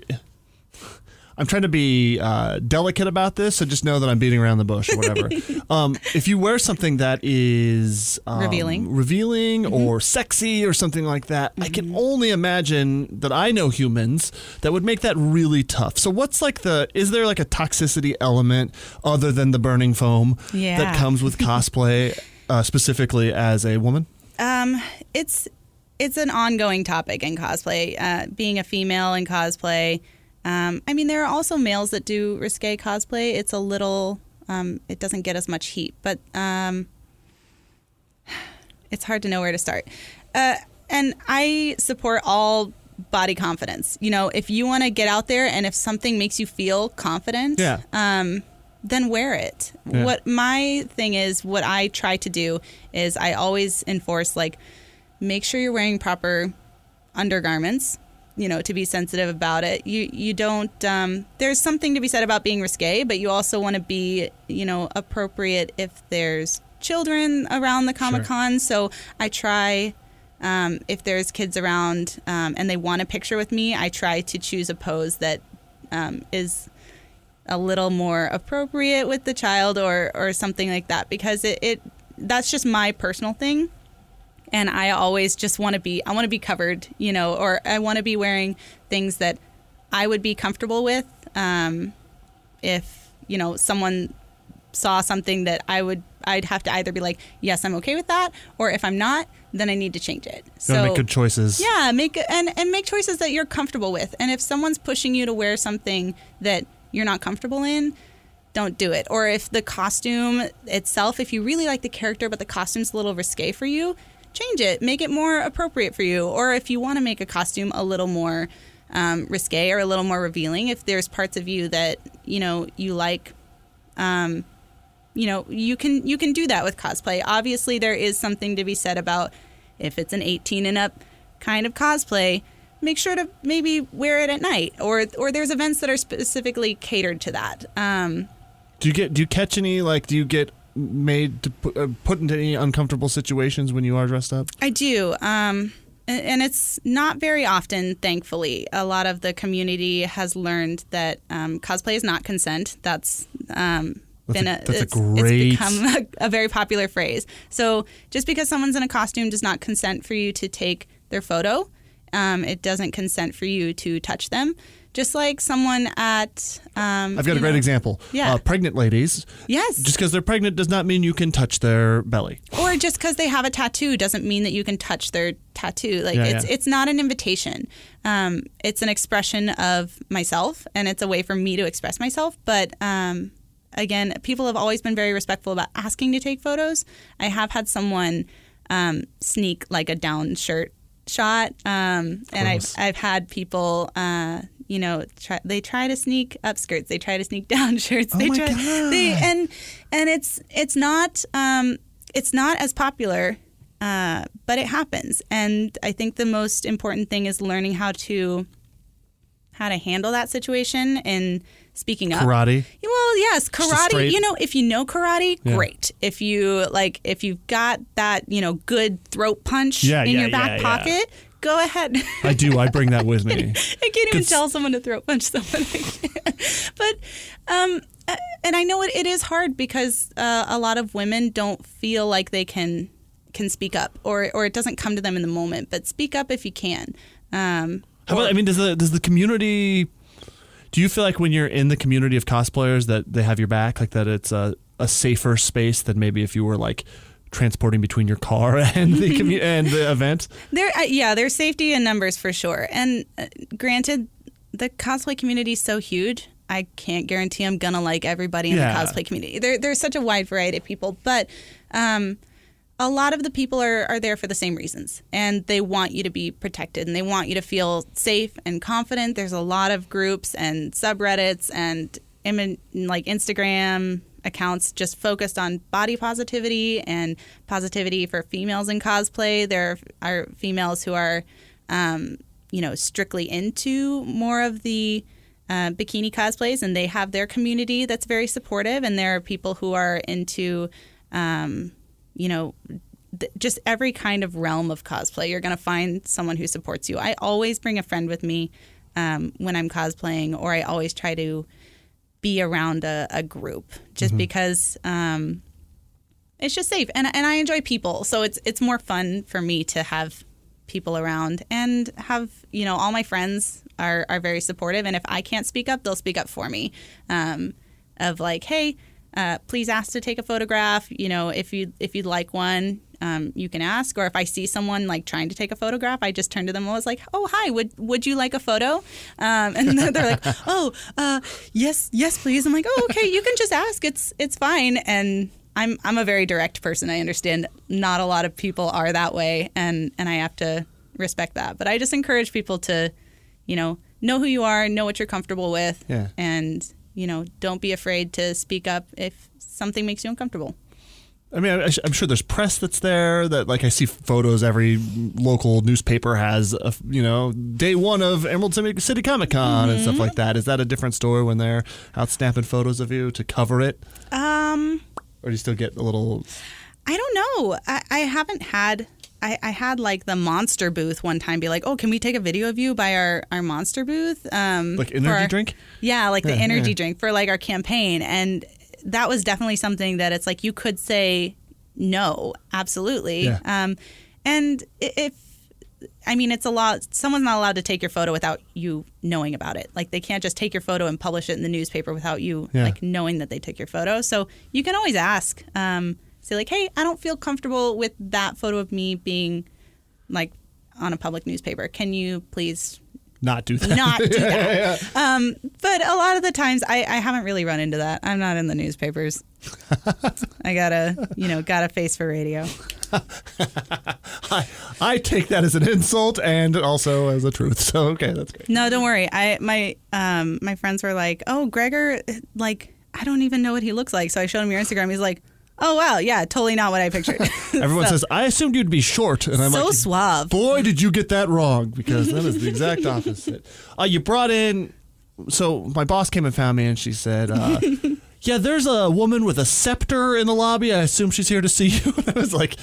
I'm trying to be uh, delicate about this, so just know that I'm beating around the bush or whatever. um, if you wear something that is um, Revealing. Mm-hmm. revealing or sexy or something like that, I can only imagine that I know humans that would make that really tough. So, what's like the? Is there like a toxicity element other than the burning foam that comes with cosplay, uh, specifically as a woman? Um, it's it's an ongoing topic in cosplay. Uh, being a female in cosplay, um, I mean, there are also males that do risque cosplay. It's a little, um, it doesn't get as much heat, but um, it's hard to know where to start. Uh, and I support all body confidence. You know, if you want to get out there and if something makes you feel confident, Yeah. um, then wear it. Yeah. What my thing is, what I try to do is I always enforce like make sure you're wearing proper undergarments. You know, to be sensitive about it. You you don't. Um, there's something to be said about being risque, but you also want to be you know appropriate if there's children around the Comic Con. So I try. Um, if there's kids around um, and they want a picture with me, I try to choose a pose that um, is a little more appropriate with the child or or something like that because it, it that's just my personal thing and I always just want to be I want to be covered, you know, or I want to be wearing things that I would be comfortable with. Um, if you know someone saw something that I would I'd have to either be like, yes, I'm okay with that, or if I'm not, then I need to change it. So make good choices. Yeah, make and and make choices that you're comfortable with. And if someone's pushing you to wear something that you're not comfortable in, don't do it. Or if the costume itself, if you really like the character but the costume's a little risque for you, change it. Make it more appropriate for you. Or if you want to make a costume a little more um, risque or a little more revealing, if there's parts of you that you know you like. Um, you know you can you can do that with cosplay obviously there is something to be said about if it's an 18 and up kind of cosplay make sure to maybe wear it at night or or there's events that are specifically catered to that um, Do you get? Do you catch any? Like, do you get made to put, uh, put into any uncomfortable situations when you are dressed up? I do. Um, and, it's not very often, thankfully. A lot of the community has learned that um, cosplay is not consent. That's um, That's been a- a, that's a it's, great- it's become a, a very popular phrase. So just because someone's in a costume does not consent for you to take their photo. Um, it doesn't consent for you to touch them. Just like someone at um, I've got a great know- example. Yeah. Uh, pregnant ladies. Yes. Just because they're pregnant does not mean you can touch their belly. or just because they have a tattoo doesn't mean that you can touch their tattoo. Like Yeah, it's yeah. it's not an invitation. Um, it's an expression of myself, and it's a way for me to express myself. But um, again, people have always been very respectful about asking to take photos. I have had someone um, sneak like a down shirt shot, um, and I've I've had people. Uh, you know, try, they try to sneak up skirts. They try to sneak down shirts. they Oh my try, God. They, and and it's it's not um, it's not as popular, uh, but it happens. And I think the most important thing is learning how to how to handle that situation and speaking up. Karate. Well, yes, karate. You know, if you know karate, Yeah. great. If you like, if you've got that, you know, good throat punch Yeah, in yeah, your back pocket, go ahead. I do. I bring that with me. I can't even tell someone to throat punch someone. But, um, uh, and I know it, it is hard because uh, a lot of women don't feel like they can can speak up, or or it doesn't come to them in the moment. But speak up if you can. Um, How about? I mean, does the does the community? Do you feel like when you're in the community of cosplayers that they have your back, like that it's a, a safer space than maybe if you were like transporting between your car and the commu- and the event? There, uh, yeah, there's safety in numbers for sure. And uh, granted, the cosplay community is so huge. I can't guarantee I'm gonna like everybody in Yeah. the cosplay community. There, there's such a wide variety of people, but um, a lot of the people are, are there for the same reasons, and they want you to be protected, and they want you to feel safe and confident. There's a lot of groups and subreddits and like Instagram accounts just focused on body positivity and positivity for females in cosplay. There are females who are, um, you know, strictly into more of the uh, bikini cosplays, and they have their community that's very supportive. And there are people who are into, um, you know, th- just every kind of realm of cosplay. You're going to find someone who supports you. I always bring a friend with me um, when I'm cosplaying, or I always try to be around a, a group just because um, it's just safe and, and I enjoy people. So it's it's more fun for me to have people around and have you know all my friends are are very supportive and if I can't speak up they'll speak up for me um, of like hey uh, please ask to take a photograph you know if you if you'd like one um, you can ask or if I see someone like trying to take a photograph I just turn to them and was like oh hi would would you like a photo um, and they're like oh uh, yes yes please I'm like oh okay you can just ask it's it's fine and I'm I'm a very direct person. I understand not a lot of people are that way, and and I have to respect that. But I just encourage people to, you know, know who you are, know what you're comfortable with, Yeah. and you know, don't be afraid to speak up if something makes you uncomfortable. I mean, I- I'm sure there's press that's there. That like I see photos. Every local newspaper has, a, you know, day one of Emerald City City Comic Con and stuff like that. Is that a different story when they're out snapping photos of you to cover it, Um, or do you still get a little? I don't know. I, I haven't had I, I had like the monster booth one time be like, oh, can we take a video of you by our, our monster booth? Um, Like energy our- drink? Yeah, like the energy yeah. drink for like our campaign. And that was definitely something that it's like you could say no, absolutely. Yeah. Um, and if, I mean, it's a lot. Someone's not allowed to take your photo without you knowing about it. Like they can't just take your photo and publish it in the newspaper without you Yeah. like knowing that they took your photo. So you can always ask, um, say like, "Hey, I don't feel comfortable with that photo of me being like on a public newspaper. Can you please Not do that. not do that?" Um, but a lot of the times, I, I haven't really run into that. I'm not in the newspapers. I got a you know got a face for radio. I, I take that as an insult and also as a truth. So okay, that's great. No, don't worry. I my um my friends were like, "Oh, Gregor, like I don't even know what he looks like." So I showed him your Instagram. He's like, "Oh wow, yeah, totally not what I pictured." Everyone So- says I assumed you'd be short, and I'm so like, suave. boy, did you get that wrong because that is the exact opposite. Uh, you brought in. So my boss came and found me, and she said. Uh, Yeah, there's a woman with a scepter in the lobby. I assume she's here to see you. I was like,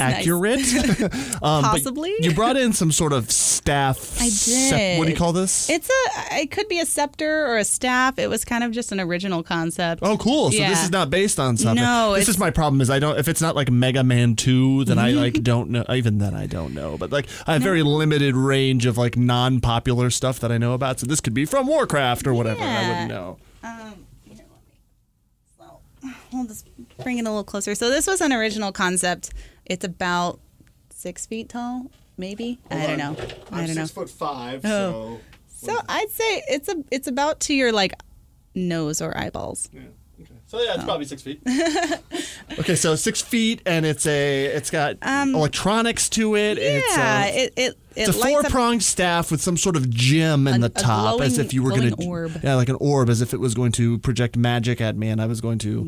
accurate. um, Possibly. You brought in some sort of staff. I sep- what do you call this? It's a it could be a scepter or a staff. It was kind of just an original concept. Oh, cool! So this is not based on something. No, this it's- is my problem. Is I don't if it's not like Mega Man Two, then I like don't know. Even then, I don't know. But like I have very limited range of like non-popular stuff that I know about. So this could be from Warcraft or whatever. I wouldn't know. So we'll just bring it a little closer. So this was an original concept. It's about six feet tall, maybe. I don't know. I don't know. foot five. Oh. So I'd say it's a it's about to your like nose or eyeballs. So yeah, it's probably six feet. okay, so six feet, and it's a it's got electronics to it. it's Um, yeah, a, it it it it's a lights four up- pronged staff with some sort of gem in A- the a top, as glowing- if you were going glowing to, orb. yeah, like an orb, as if it was going to project magic at me, and I was going to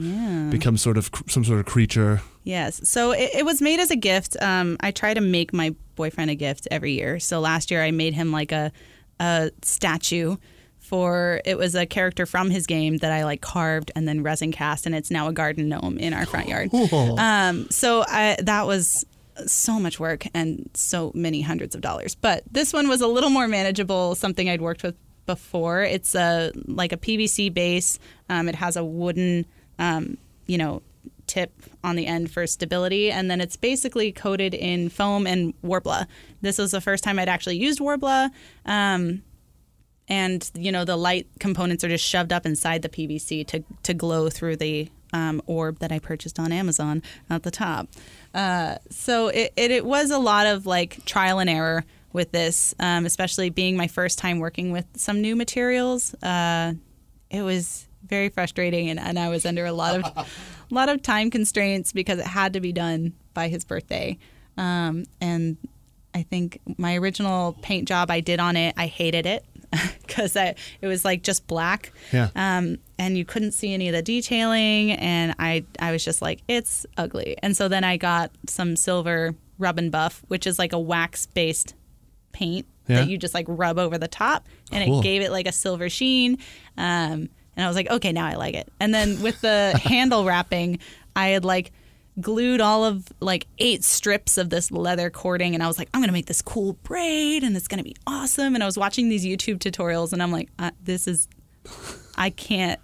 become sort of cr- some sort of creature. Yes. So it, it was made as a gift. Um, I try to make my boyfriend a gift every year. So last year I made him like a a statue for it was a character from his game that I like carved and then resin cast, and it's now a garden gnome in our front yard. Cool. Um, so I, that was so much work and so many hundreds of dollars. But this one was a little more manageable, something I'd worked with before. It's a like a PVC base. Um, it has a wooden, um, you know, tip on the end for stability, and then it's basically coated in foam and Worbla. This was the first time I'd actually used Worbla. Um, and you know the light components are just shoved up inside the PVC to to glow through the um, orb that I purchased on Amazon at the top. Uh, so it, it it was a lot of like trial and error with this, um, especially being my first time working with some new materials. Uh, it was very frustrating, and, and I was under a lot of a lot of time constraints because it had to be done by his birthday. Um, and I think my original paint job I did on it, I hated it because it was like just black. Yeah. Um, and you couldn't see any of the detailing, and I I was just like, it's ugly. And so then I got some silver rub and buff, which is like a wax based paint Yeah. that you just like rub over the top, and Cool. it gave it like a silver sheen. Um, and I was like, okay, now I like it. And then with the handle wrapping, I had like glued all of like eight strips of this leather cording and I was like I'm going to make this cool braid and it's going to be awesome and I was watching these YouTube tutorials and I'm like uh, this is I can't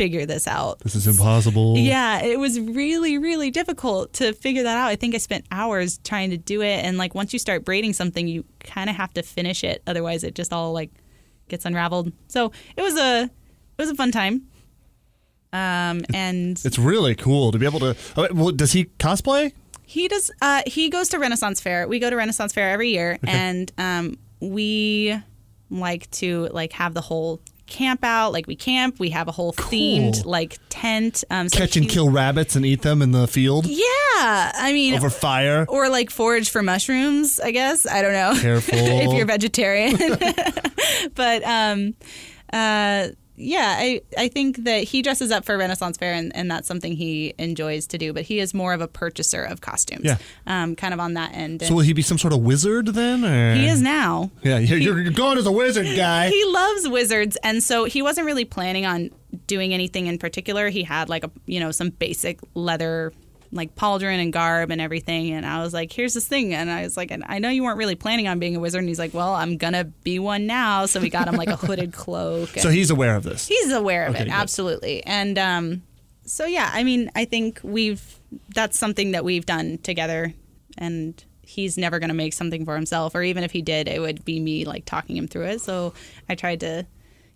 figure this out. This is impossible. Yeah, it was really, really difficult to figure that out. I think I spent hours trying to do it, and like once you start braiding something, you kind of have to finish it, otherwise it just all like gets unraveled. So it was a it was a fun time. Um, and It's really cool to be able to. oh, well, does he cosplay? he does. Uh, he goes to Renaissance Fair. We go to Renaissance Fair every year, and um, we like to like have the whole camp out. Like we camp. We have a whole themed like tent. Um, so Catch and he- kill rabbits and eat them in the field Yeah, I mean, over fire. or like forage for mushrooms. I guess I don't know. Careful. if you're vegetarian, but um, uh, yeah, I I think that he dresses up for Renaissance Fair, and, and that's something he enjoys to do. But he is more of a purchaser of costumes. Yeah. um, kind of on that end. So will he be some sort of wizard then? Or? he is now. Yeah, you're, you're going as a wizard guy. He loves wizards, and so he wasn't really planning on doing anything in particular. He had like a you know some basic leather like pauldron and garb and everything. And I was like, here's this thing. And I was like, and I know you weren't really planning on being a wizard. And he's like, well, I'm going to be one now. So we got him like a hooded cloak. So he's aware of this. He's aware of Okay, it, good. absolutely. And um, so, yeah, I mean, I think we've, that's something that we've done together. And he's never going to make something for himself. Or even if he did, it would be me like talking him through it. So I tried to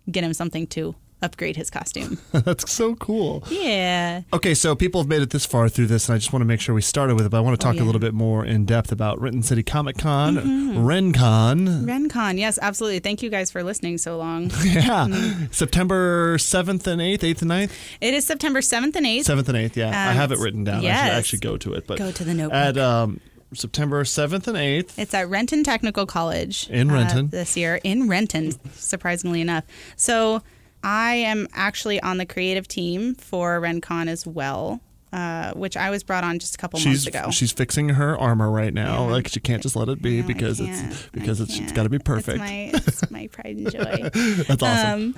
get him something to upgrade his costume. That's so cool. yeah. Okay, so people have made it this far through this, and I just want to make sure we started with it. But I want to talk Oh, yeah. Mm-hmm. a little bit more in depth about Renton City Comic Con, RenCon. RenCon, yes, absolutely. Thank you guys for listening so long. Yeah, Mm-hmm. September 7th and 8th, 8th and 9th? it is September 7th and 8th. 7th and 8th, yeah. I Um, have it written down. I should actually go to it. but Go to the notebook. At um, September 7th and 8th. It's at Renton Technical College In uh, Renton. this year in Renton, surprisingly enough. So I am actually on the creative team for RenCon as well, uh, which I was brought on just a couple She's months ago. she's fixing her armor right now. Yeah. Like she can't just let it be No, because it's because it's, it's got to be perfect. It's my, my pride and joy. That's awesome. Um,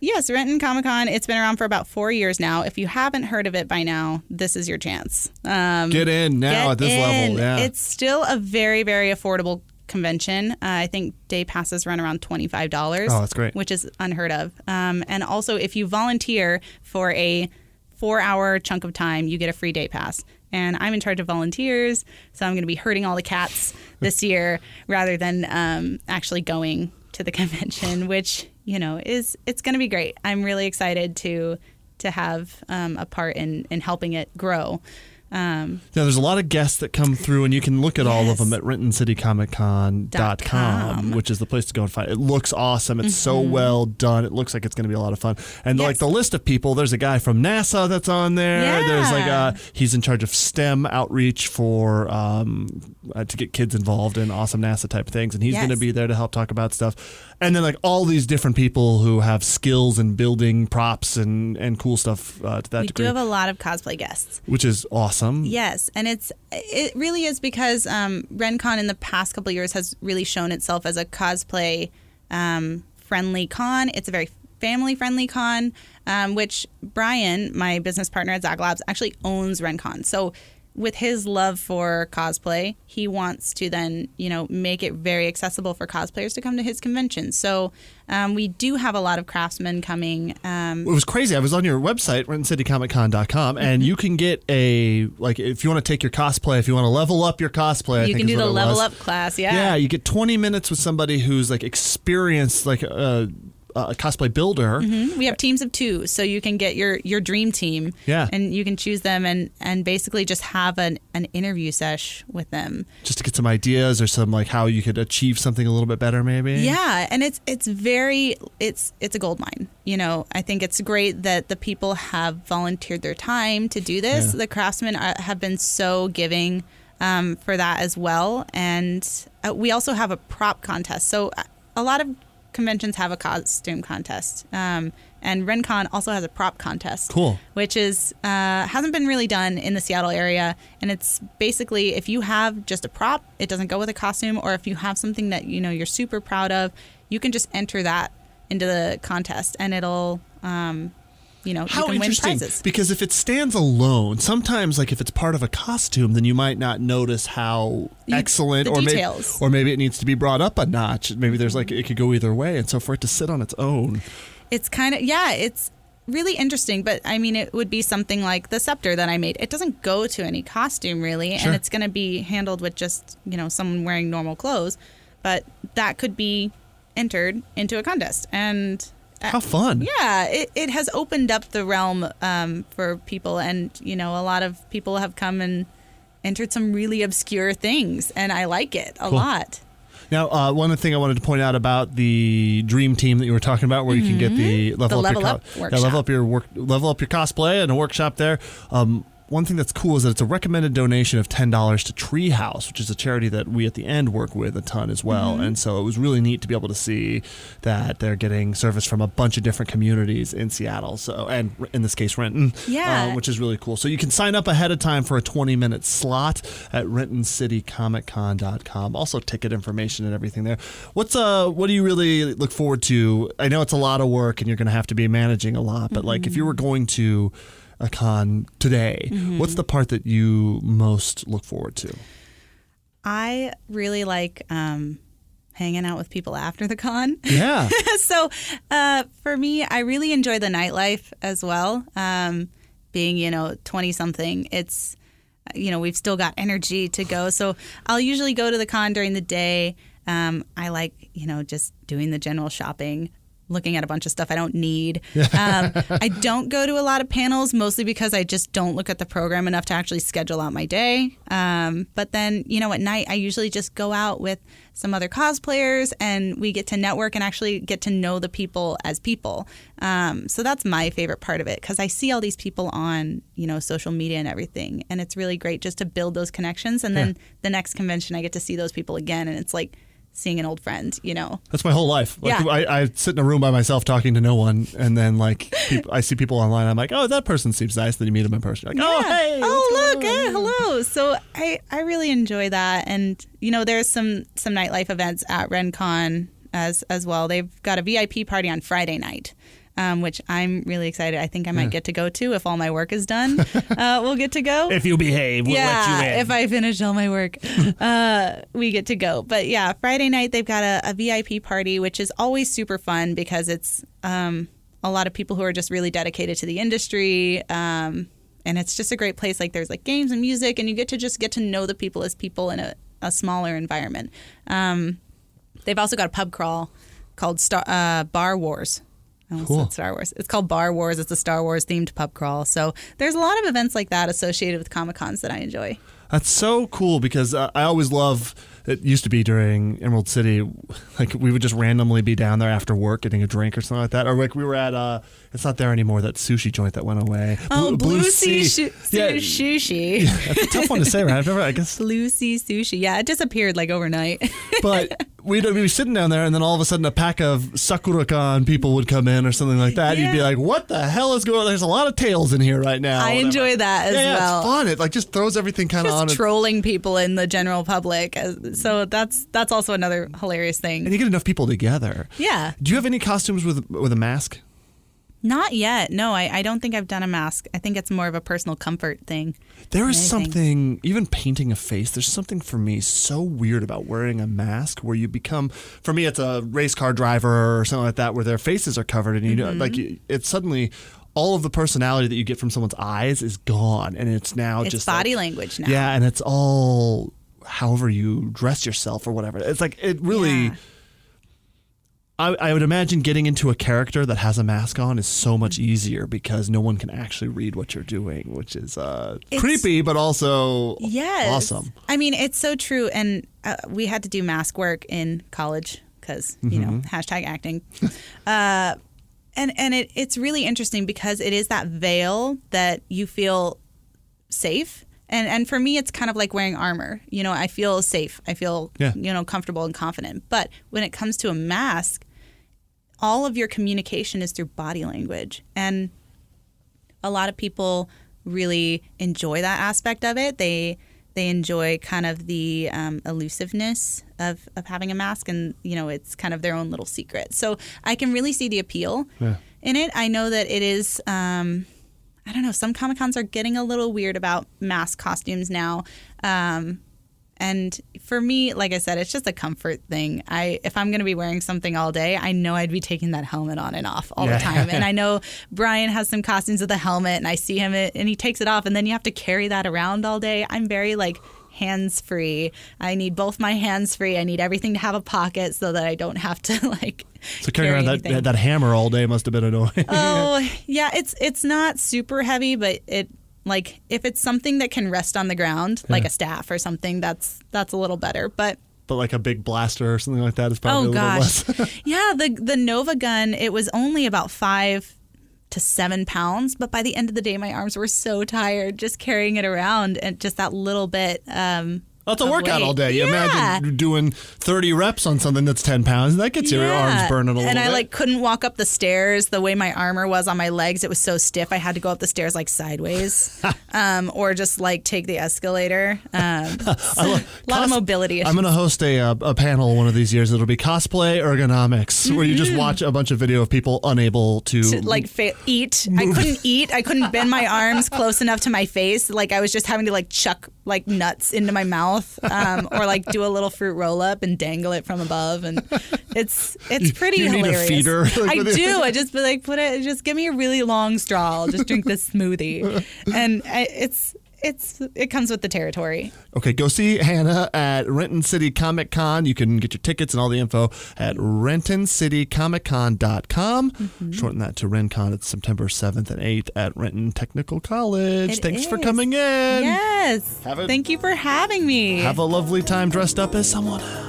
yes, Renton Comic Con. It's been around for about four years now. If you haven't heard of it by now, this is your chance. Um, Get in now get at this in. level. Yeah. It's still a very, very affordable convention. Uh, I think day passes run around $25. Oh, that's great. Which is unheard of. Um, and also, if you volunteer for a four hour chunk of time, you get a free day pass. And I'm in charge of volunteers, so I'm going to be herding all the cats this year rather than um, actually going to the convention, which you know is it's going to be great. I'm really excited to to have um, a part in in helping it grow. Um, Yeah, there's a lot of guests that come through, and you can look at all of them at RentonCityComicCon.com, which is the place to go and find. It looks awesome. It's so Mm-hmm. well done. It looks like it's going to be a lot of fun. And like the list of people, there's a guy from NASA that's on there. Yeah. There's like a he's in charge of STEM outreach for um, uh, to get kids involved in awesome NASA type things, and he's going to be there to help talk about stuff. And then like all these different people who have skills in building props and and cool stuff uh, to that we degree, do have a lot of cosplay guests. which is awesome. Yes, and it's it really is because um, RenCon in the past couple of years has really shown itself as a cosplay um, friendly con. It's a very family friendly con, um, which Brian, my business partner at Zak Labs, actually owns RenCon. So with his love for cosplay, he wants to then you know make it very accessible for cosplayers to come to his convention. So um, we do have a lot of craftsmen coming. Um, It was crazy. I was on your website, RentonCityComicCon.com, Mm-hmm. and you can get a like if you want to take your cosplay, if you want to level up your cosplay, I you can do the level was. up class, yeah. Yeah, you get 20 minutes with somebody who's like experienced, like a, a cosplay builder. Mm-hmm. We have teams of two, so you can get your your dream team. Yeah. and you can choose them and and basically just have an an interview sesh with them. just to get some ideas or some like how you could achieve something a little bit better, maybe. Yeah, and it's it's very it's it's a gold mine. You know, I think it's great that the people have volunteered their time to do this. Yeah. The craftsmen are, have been so giving um, for that as well, and uh, we also have a prop contest. So uh, a lot of conventions have a costume contest, um, and RenCon also has a prop contest. Cool. Which is uh, hasn't been really done in the Seattle area, and it's basically if you have just a prop, it doesn't go with a costume, or if you have something that you know you're super proud of, you can just enter that into the contest, and it'll, um, you know, How you can win prizes. Because if it stands alone, sometimes like if it's part of a costume, then you might not notice how You- excellent or maybe or maybe it needs to be brought up a notch. Maybe there's like it could go either way, and so for it to sit on its own, It's kind of yeah, it's really interesting. But I mean, it would be something like the scepter that I made. It doesn't go to any costume really, Sure. and it's going to be handled with just you know someone wearing normal clothes. But that could be entered into a contest, and how fun! yeah, it, it has opened up the realm um, for people, and you know, a lot of people have come and entered some really obscure things, and I like it a Cool. lot. Now, uh, one other thing I wanted to point out about the dream team that you were talking about, where you can get the level Mm-hmm. The up level your up yeah, level up your work, level up your cosplay, and a workshop there. Um, one thing that's cool is that it's a recommended donation of ten dollars to Treehouse, which is a charity that we at the end work with a ton as well. Mm-hmm. And so it was really neat to be able to see that they're getting service from a bunch of different communities in Seattle. So, and in this case, Renton, Yeah. uh, which is really cool. So you can sign up ahead of time for a 20 minute slot at RentonCityComicCon.com. Also, ticket information and everything there. What's uh, what do you really look forward to? I know it's a lot of work and you're going to have to be managing a lot, but like if you were going to a con today, Mm-hmm. what's the part that you most look forward to? I really like um, hanging out with people after the con. Yeah. so uh, for me, I really enjoy the nightlife as well. Um, being, you know, 20 something, it's, you know, we've still got energy to go. So I'll usually go to the con during the day. Um, I like, you know, just doing the general shopping, looking at a bunch of stuff I don't need. Um, I don't go to a lot of panels, mostly because I just don't look at the program enough to actually schedule out my day. Um, but then, you know, at night, I usually just go out with some other cosplayers and we get to network and actually get to know the people as people. Um, so that's my favorite part of it because I see all these people on, you know, social media and everything. And it's really great just to build those connections. And then the next convention, I get to see those people again. And it's like, seeing an old friend, you know. That's my whole life. Like, Yeah. I, I sit in a room by myself talking to no one, and then like peop I see people online. I'm like, oh, that person seems nice. Then you meet them in person. You're like, oh, hey, oh look, on?" eh, hello. So I I really enjoy that, and you know, there's some some nightlife events at RenCon as as well. They've got a VIP party on Friday night. Um, which I'm really excited. I think I might get to go to if all my work is done. uh, we'll get to go. If you behave, we'll yeah, let you in. if I finish all my work, uh, we get to go. But yeah, Friday night they've got a, a VIP party, which is always super fun because it's um, a lot of people who are just really dedicated to the industry. Um, and it's just a great place. Like there's like games and music, and you get to just get to know the people as people in a, a smaller environment. Um, they've also got a pub crawl called Star uh, Bar Wars. I Cool. said Star Wars. It's called Bar Wars. It's a Star Wars themed pub crawl. So there's a lot of events like that associated with Comic Cons that I enjoy. That's so cool because uh, I always love. It used to be during Emerald City, like we would just randomly be down there after work getting a drink or something like that, or like we were at. uh It's not there anymore. That sushi joint that went away. Oh, Blue, Sea, Shu- Yeah, Sushi. that's a tough one to say, right? I've never. I guess Blue C Sushi. Yeah, it disappeared like overnight. but we'd, be sitting down there, and then all of a sudden, a pack of Sakura-Con people would come in or something like that. You'd be like, "What the hell is going on?" There's a lot of tails in here right now. I enjoy that as yeah, yeah, well. it's fun. It like just throws everything kind of on. Trolling people in the general public. As- So that's that's also another hilarious thing. and you get enough people together. Yeah. Do you have any costumes with with a mask? Not yet. No, I, I don't think I've done a mask. I think it's more of a personal comfort thing. There is something, even painting a face, there's something for me so weird about wearing a mask where you become, for me, it's a race car driver or something like that where their faces are covered and you know, Mm-hmm. like it's suddenly all of the personality that you get from someone's eyes is gone and it's now It's just body like- language now. Yeah, and it's all however you dress yourself or whatever. It's like, it really. Yeah. I, I would imagine getting into a character that has a mask on is so much easier because no one can actually read what you're doing, which is uh, creepy but also Yes. awesome. I mean, it's so true. And uh, we had to do mask work in college because, you know, Mm-hmm. hashtag acting. uh, and and it, it's really interesting because it is that veil that you feel safe. And, and for me, it's kind of like wearing armor. You know, I feel safe. I feel, Yeah. you know, comfortable and confident. But when it comes to a mask, all of your communication is through body language. And a lot of people really enjoy that aspect of it. They they enjoy kind of the um, elusiveness of, of having a mask, and you know it's kind of their own little secret. So I can really see the appeal Yeah. in it. I know that it is. Um, I don't know. Some comic cons are getting a little weird about mask costumes now. Um, and for me, like I said, it's just a comfort thing. I if I'm going to be wearing something all day, I know I'd be taking that helmet on and off all Yeah. the time. And I know Brian has some costumes with a helmet, and I see him it, and he takes it off, and then you have to carry that around all day. I'm very like hands free. I need both my hands free. I need everything to have a pocket so that I don't have to like. So carrying around that, that hammer all day must have been annoying. Oh yeah, it's it's not super heavy, but it like if it's something that can rest on the ground, like a staff or something, that's that's a little better. But but like a big blaster or something like that is probably oh a little gosh, less. yeah, the the Nova gun it was only about five to seven pounds, but by the end of the day, my arms were so tired just carrying it around and just that little bit. Um, That's a workout weight. all day. You Yeah. imagine doing 30 reps on something that's 10 pounds. That gets your arms burning a little and I bit. like couldn't walk up the stairs the way my armor was on my legs. It was so stiff. I had to go up the stairs like sideways, um, or just like take the escalator. Um, so- a lot Cos- of mobility issues. I'm going to host a, uh, a panel one of these years. It'll be cosplay ergonomics, where you just watch a bunch of video of people unable to, Mm-hmm. to like fa- eat. I couldn't eat. I couldn't bend my arms close enough to my face. Like I was just having to like chuck like nuts into my mouth, um, or like do a little fruit roll up and dangle it from above. And it's it's You- pretty you need a hilarious. feeder, I do. I just be like put it. Just give me a really long straw. I'll just drink this smoothie, and I, it's it's it comes with the territory. Okay, go see Hannah at Renton City Comic Con. You can get your tickets and all the info at rentoncitycomiccon.com. Mm-hmm. Shorten that to RenCon. It's September 7th and 8th at Renton Technical College. It Thanks for coming in. Yes. Have a- Thank you for having me. Have a lovely time dressed up as someone. else.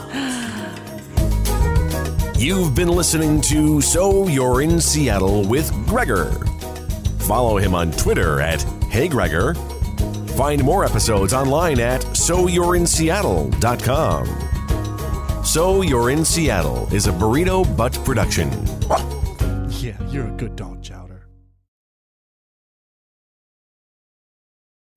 You've been listening to So You're in Seattle with Gregor. Follow him on Twitter at Hey Gregor. Find more episodes online at SoYou'reInSeattle.com. So You're in Seattle is a burrito butt production. Yeah, you're a good dog, Chowder.